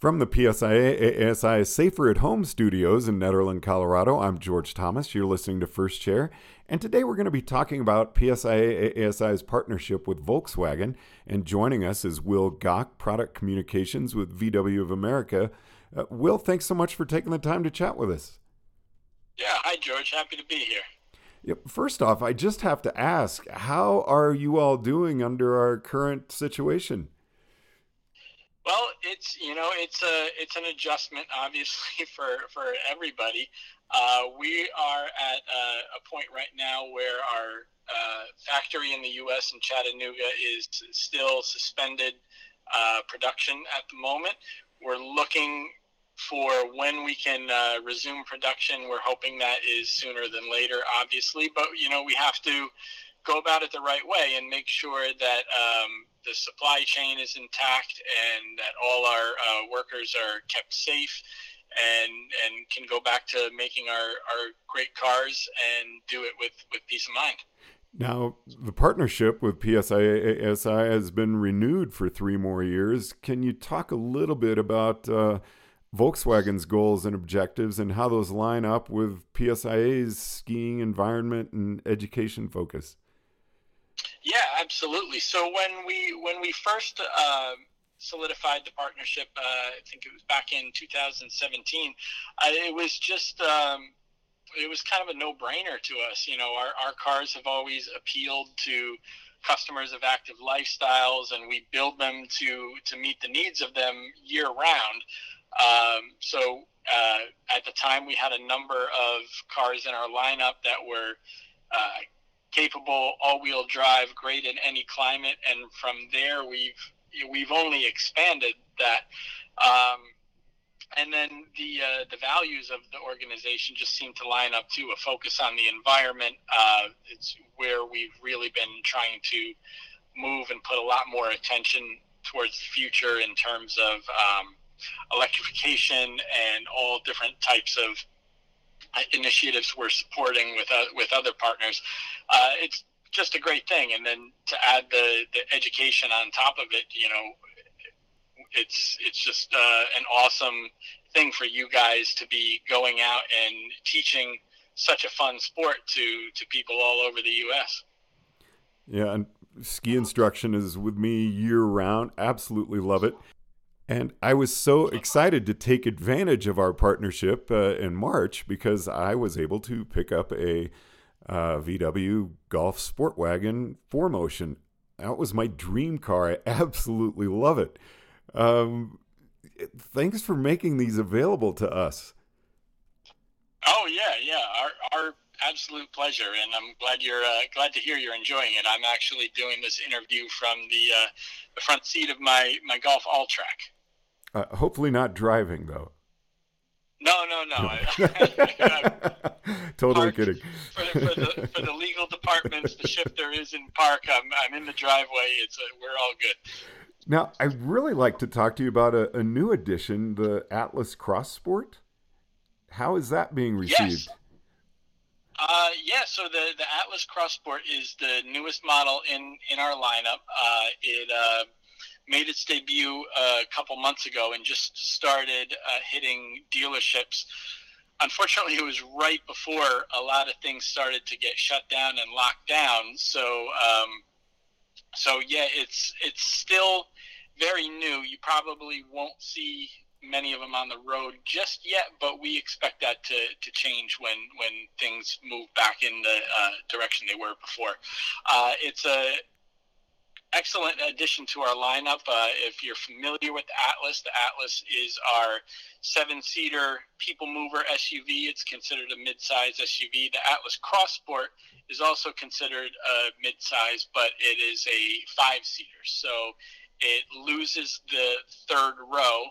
From the PSIA ASI Safer at Home studios in Nederland, Colorado, I'm George Thomas. You're listening to First Chair. And today we're going to be talking about PSIA ASI's partnership with Volkswagen. And joining us is Will Gock, Product Communications with VW of America. Uh, Will, thanks so much for taking the time to chat with us. Yeah, hi, George. Happy to be here. Yep. First off, I just have to ask how are you all doing under our current situation? Well, it's you know it's a it's an adjustment obviously for for everybody. Uh, we are at a, a, point right now where our uh, factory in the U.S. in Chattanooga is still suspended uh, production at the moment. We're looking for when we can uh, resume production. We're hoping that is sooner than later, obviously, but you know we have to go about it the right way and make sure that um, the supply chain is intact and that all our uh, workers are kept safe and and can go back to making our, our great cars and do it with, with peace of mind. Now, the partnership with PSIA has been renewed for three more years. Can you talk a little bit about uh, Volkswagen's goals and objectives and how those line up with PSIA's skiing environment and education focus? Yeah, absolutely. So when we when we first uh, solidified the partnership, uh, I think it was back in 2017. Uh, it was just um, it was kind of a no brainer to us. You know, our our cars have always appealed to customers of active lifestyles, and we build them to to meet the needs of them year round. Um, so uh, at the time, we had a number of cars in our lineup that were uh, capable all-wheel drive, great in any climate, and from there we've we've only expanded that. Um, and then the uh, the values of the organization just seem to line up to a focus on the environment. Uh, it's where we've really been trying to move and put a lot more attention towards the future in terms of um, electrification and all different types of initiatives we're supporting with uh, with other partners. Uh, it's just a great thing, and then to add the, the education on top of it, you know, it's it's just uh, an awesome thing for you guys to be going out and teaching such a fun sport to to people all over the U.S. Yeah, and ski instruction is with me year round. Absolutely love it. And I was so excited to take advantage of our partnership uh, in March because I was able to pick up a uh, VW Golf Sport Wagon 4Motion. That was my dream car. I absolutely love it. Um, thanks for making these available to us. Oh yeah, yeah. Our our absolute pleasure, and I'm glad you're uh, glad to hear you're enjoying it. I'm actually doing this interview from the uh, the front seat of my my Golf Alltrack. Uh, hopefully not driving though. No, no, no. I, totally kidding. For, for, the, for the legal departments, the shifter is in park. I'm, I'm in the driveway. It's a, we're all good. Now, I'd really like to talk to you about a, a new addition, the Atlas Cross Sport. How is that being received? Yes. Uh, yeah, so the, the Atlas Cross Sport is the newest model in, in our lineup. Uh, it uh, made its debut a couple months ago and just started uh, hitting dealerships. Unfortunately, it was right before a lot of things started to get shut down and locked down. So, um, so yeah, it's it's still very new. You probably won't see many of them on the road just yet, but we expect that to, to change when, when things move back in the uh, direction they were before. Uh, it's a excellent addition to our lineup. Uh, if you're familiar with the Atlas, the Atlas is our seven-seater people mover SUV. It's considered a mid-size SUV. The Atlas Cross Sport is also considered a mid-size, but it is a five-seater. So it loses the third row.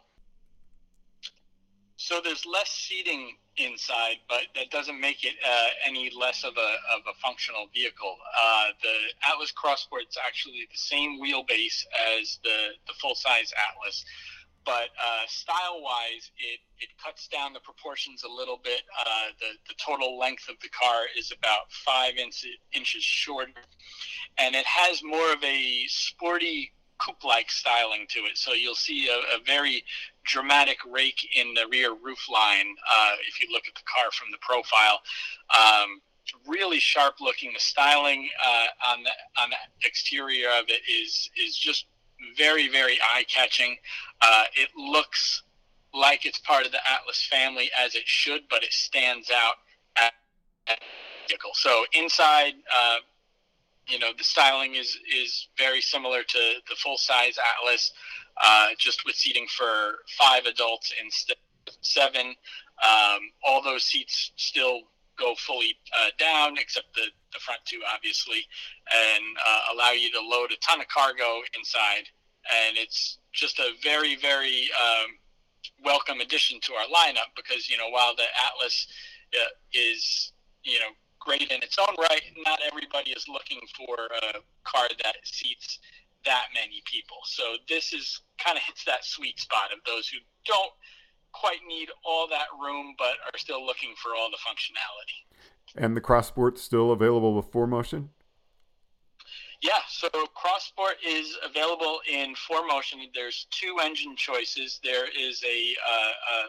So there's less seating inside, but that doesn't make it uh, any less of a, of a functional vehicle. Uh, the Atlas Cross Sport is actually the same wheelbase as the, the full size Atlas, but uh, style wise, it, it cuts down the proportions a little bit. Uh, the, the total length of the car is about five inch, inches shorter, and it has more of a sporty coupe-like styling to it. So you'll see a, a very dramatic rake in the rear roof line uh, if you look at the car from the profile. Um, really sharp looking. The styling uh, on the on the exterior of it is is just very very eye catching. Uh, it looks like it's part of the Atlas family as it should, but it stands out at, vehicle. So inside, uh, you know, the styling is is very similar to the full size Atlas, uh, just with seating for five adults instead of seven. Um, all those seats still go fully uh, down, except the, the front two, obviously, and uh, allow you to load a ton of cargo inside. And it's just a very, very um, welcome addition to our lineup because, you know, while the Atlas uh, is, you know, great in its own right, not everybody is looking for a car that seats that many people. So this is kind of hits that sweet spot of those who don't quite need all that room, but are still looking for all the functionality. And the cross sport's still available with 4Motion? Yeah, so Cross Sport is available in 4Motion. There's two engine choices. There is a, uh, a,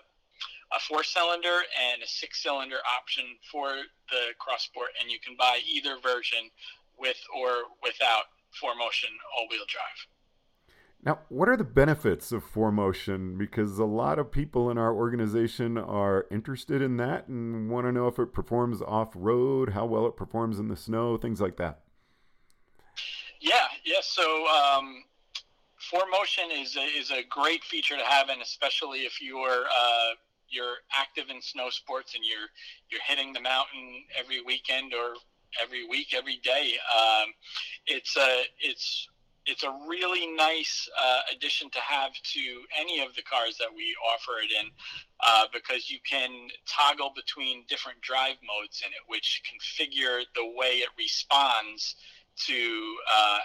a four-cylinder and a six-cylinder option for the Cross Sport, and you can buy either version with or without 4Motion all-wheel drive. Now, what are the benefits of 4Motion? Because a lot of people in our organization are interested in that and want to know if it performs off road, how well it performs in the snow, things like that. Yeah, yeah. So, um, 4Motion is a, is a great feature to have, and especially if you're uh, you're active in snow sports and you're you're hitting the mountain every weekend or every week, every day. Um, it's a it's it's a really nice uh, addition to have to any of the cars that we offer it in uh, because you can toggle between different drive modes in it, which configure the way it responds to uh,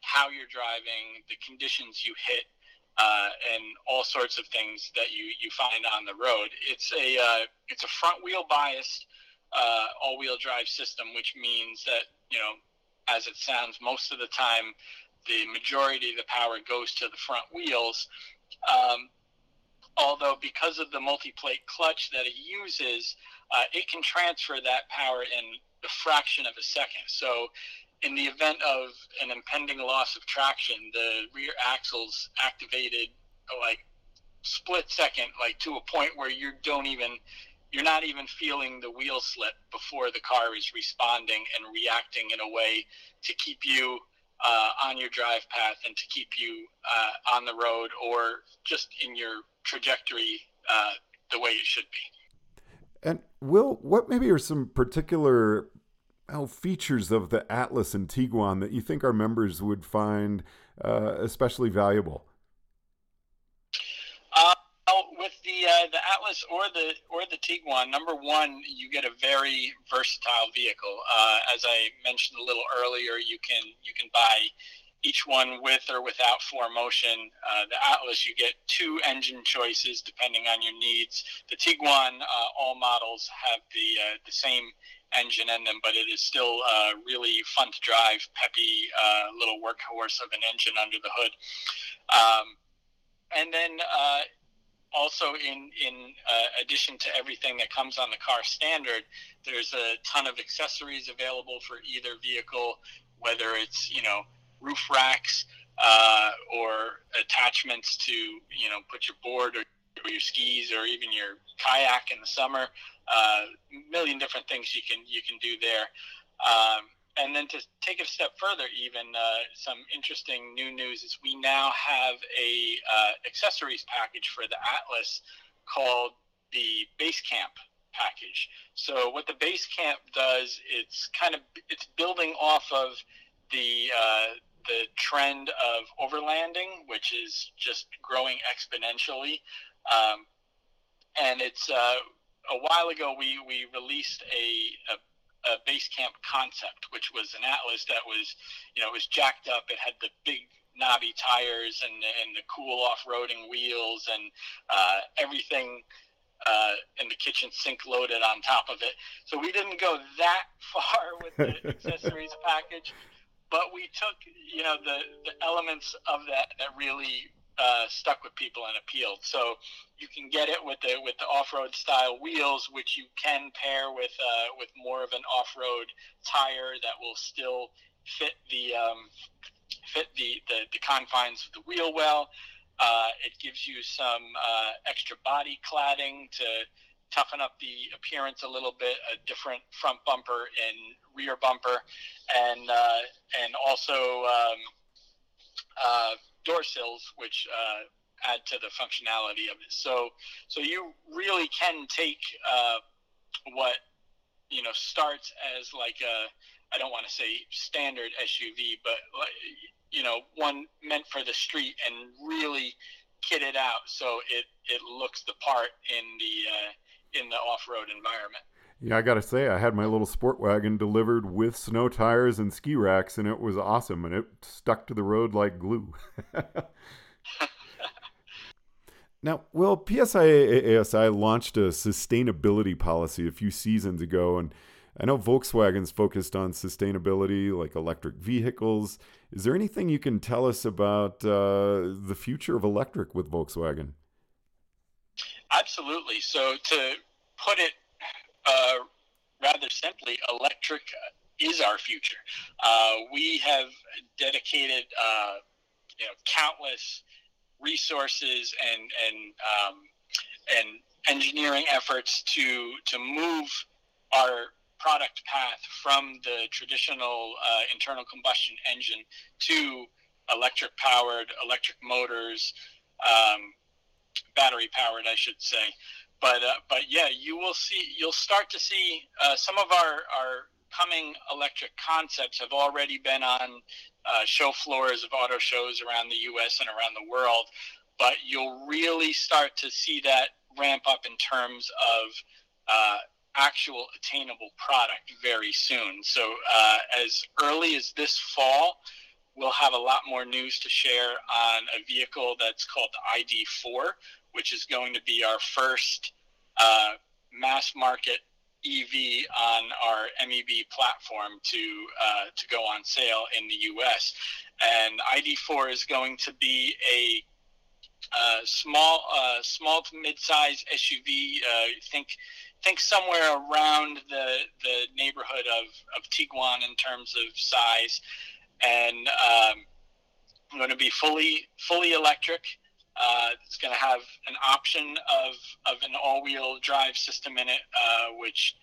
how you're driving, the conditions you hit, uh, and all sorts of things that you, you find on the road. It's a uh, it's a front wheel biased uh, all wheel drive system, which means that you know, as it sounds, most of the time the majority of the power goes to the front wheels. Um, although because of the multi-plate clutch that it uses, uh, it can transfer that power in a fraction of a second. So in the event of an impending loss of traction, the rear axles activated like split second, like to a point where you don't even you're not even feeling the wheel slip before the car is responding and reacting in a way to keep you uh, on your drive path and to keep you uh, on the road or just in your trajectory uh, the way it should be. And Will, what maybe are some particular oh, features of the Atlas and Tiguan that you think our members would find uh, especially valuable? with the uh, the Atlas or the or the Tiguan, number one, you get a very versatile vehicle. Uh, as I mentioned a little earlier, you can you can buy each one with or without 4Motion. Uh, the Atlas, you get two engine choices depending on your needs. The Tiguan, uh, all models have the uh, the same engine in them, but it is still uh, really fun to drive, peppy little workhorse of an engine under the hood. Um, and then uh, also in in uh, addition to everything that comes on the car standard there's a ton of accessories available for either vehicle whether it's you know roof racks uh, or attachments to you know put your board or, your skis or even your kayak in the summer uh, a million different things you can you can do there um, and then to take it a step further, even uh, some interesting new news is we now have a uh, accessories package for the Atlas called the Base Camp package. So what the Base Camp does, it's kind of it's building off of the uh, the trend of overlanding, which is just growing exponentially. Um, and it's uh, a while ago we we released a, a a base camp concept, which was an Atlas that was, you know, it was jacked up. It had the big knobby tires and and the cool off-roading wheels and uh, everything uh, in the kitchen sink loaded on top of it. So we didn't go that far with the accessories package, but we took you know the the elements of that that really uh, stuck with people and appealed. So you can get it with the with the off-road style wheels, which you can pair with uh, with more of an off-road tire that will still fit the um, fit the, the, the confines of the wheel well. Uh, it gives you some uh, extra body cladding to toughen up the appearance a little bit, a different front bumper and rear bumper, and uh, and also um, uh, door sills, which uh, add to the functionality of it. So so you really can take uh, what you know starts as like a I don't want to say standard SUV, but you know one meant for the street and really kit it out so it it looks the part in the uh, in the off-road environment. Yeah, I got to say, I had my little sport wagon delivered with snow tires and ski racks, and it was awesome, and it stuck to the road like glue. now, well, PSIA ASI launched a sustainability policy a few seasons ago, and I know Volkswagen's focused on sustainability, like electric vehicles. Is there anything you can tell us about uh, the future of electric with Volkswagen? Absolutely. So, to put it uh, rather simply, electric is our future. Uh, we have dedicated, uh, you know, countless resources and and um, and engineering efforts to to move our product path from the traditional uh, internal combustion engine to electric powered, electric motors, um, battery powered, I should say but uh, but yeah, you will see. You'll start to see uh, some of our our coming electric concepts have already been on uh, show floors of auto shows around the U.S. and around the world. But you'll really start to see that ramp up in terms of uh, actual attainable product very soon. So uh, as early as this fall, we'll have a lot more news to share on a vehicle that's called the ID4 which is going to be our first uh, mass market EV on our MEB platform to uh, to go on sale in the U.S. And ID4 is going to be a uh, small uh, small to mid-size SUV. Uh, think think somewhere around the the neighborhood of, of Tiguan in terms of size, and um, going to be fully fully electric. Uh, it's going to have an option of, of an all-wheel drive system in it, uh, which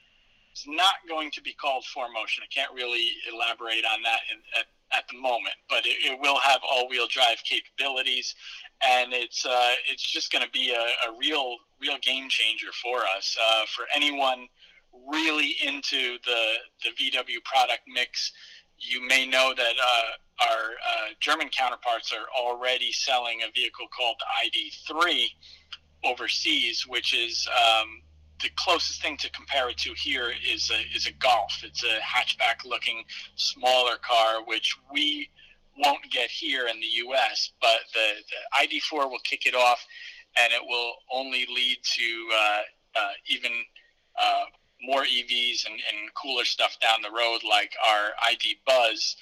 is not going to be called 4Motion. I can't really elaborate on that in, at, at the moment, but it, it will have all-wheel drive capabilities, and it's uh, it's just going to be a, a, real real game changer for us. Uh, for anyone really into the the VW product mix, you may know that uh, our uh, German counterparts are already selling a vehicle called the ID3 overseas, which is um, the closest thing to compare it to here is a, is a Golf. It's a hatchback-looking, smaller car, which we won't get here in the U.S. But the, the ID4 will kick it off, and it will only lead to uh, uh, even uh, more EVs and, and cooler stuff down the road, like our ID Buzz,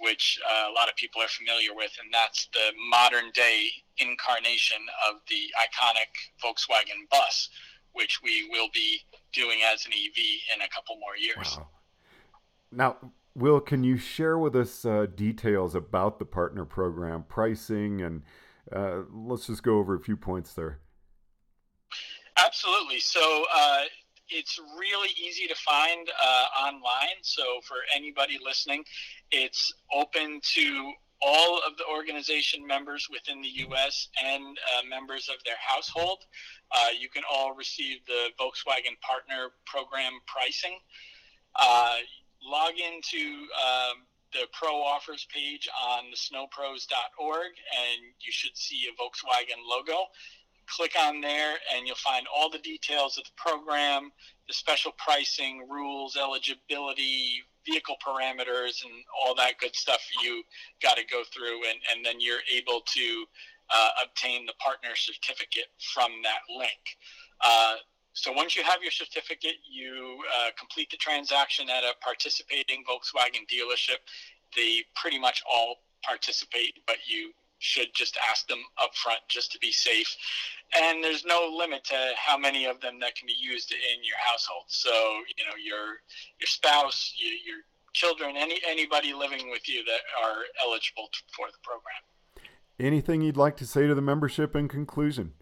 which uh, a lot of people are familiar with, and that's the modern day incarnation of the iconic Volkswagen bus, which we will be doing as an EV in a couple more years. Wow. Now, Will, can you share with us uh, details about the partner program, pricing, and uh, let's just go over a few points there. Absolutely. So, uh, it's really easy to find uh, online. So for anybody listening, it's open to all of the organization members within the U.S. and uh, members of their household. Uh, you can all receive the Volkswagen Partner Program pricing. Uh, log into um, the Pro Offers page on the snowpros.org and you should see a Volkswagen logo click on there and you'll find all the details of the program, the special pricing, rules, eligibility, vehicle parameters, and all that good stuff you got to go through. And, and then you're able to uh, obtain the partner certificate from that link. Uh, so once you have your certificate, you uh, complete the transaction at a participating Volkswagen dealership they pretty much all participate, but you should just ask them up front just to be safe. And there's no limit to how many of them that can be used in your household. So, you know, your your spouse, your, your children, any anybody living with you that are eligible for the program. Anything you'd like to say to the membership in conclusion?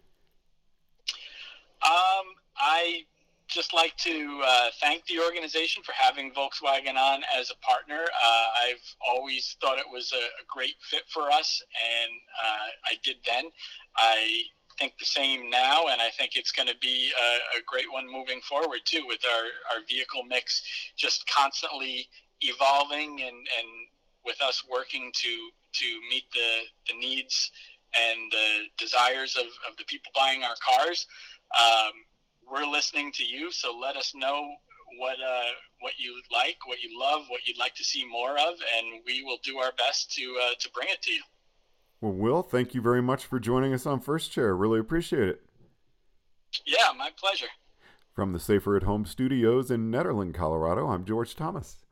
Um, I just like to uh, thank the organization for having Volkswagen on as a partner. Uh, I've always thought it was a, a great fit for us, and uh, I did then. I think the same now, and I think it's going to be a, a, great one moving forward too, with our, our vehicle mix just constantly evolving and, and with us working to to meet the, the needs and the desires of, of the people buying our cars. Um, we're listening to you, so let us know what uh, what you like, what you love, what you'd like to see more of, and we will do our best to uh, to bring it to you. Well, Will, thank you very much for joining us on First Chair. Really appreciate it. Yeah, my pleasure. From the Safer at Home studios in Nederland, Colorado, I'm George Thomas.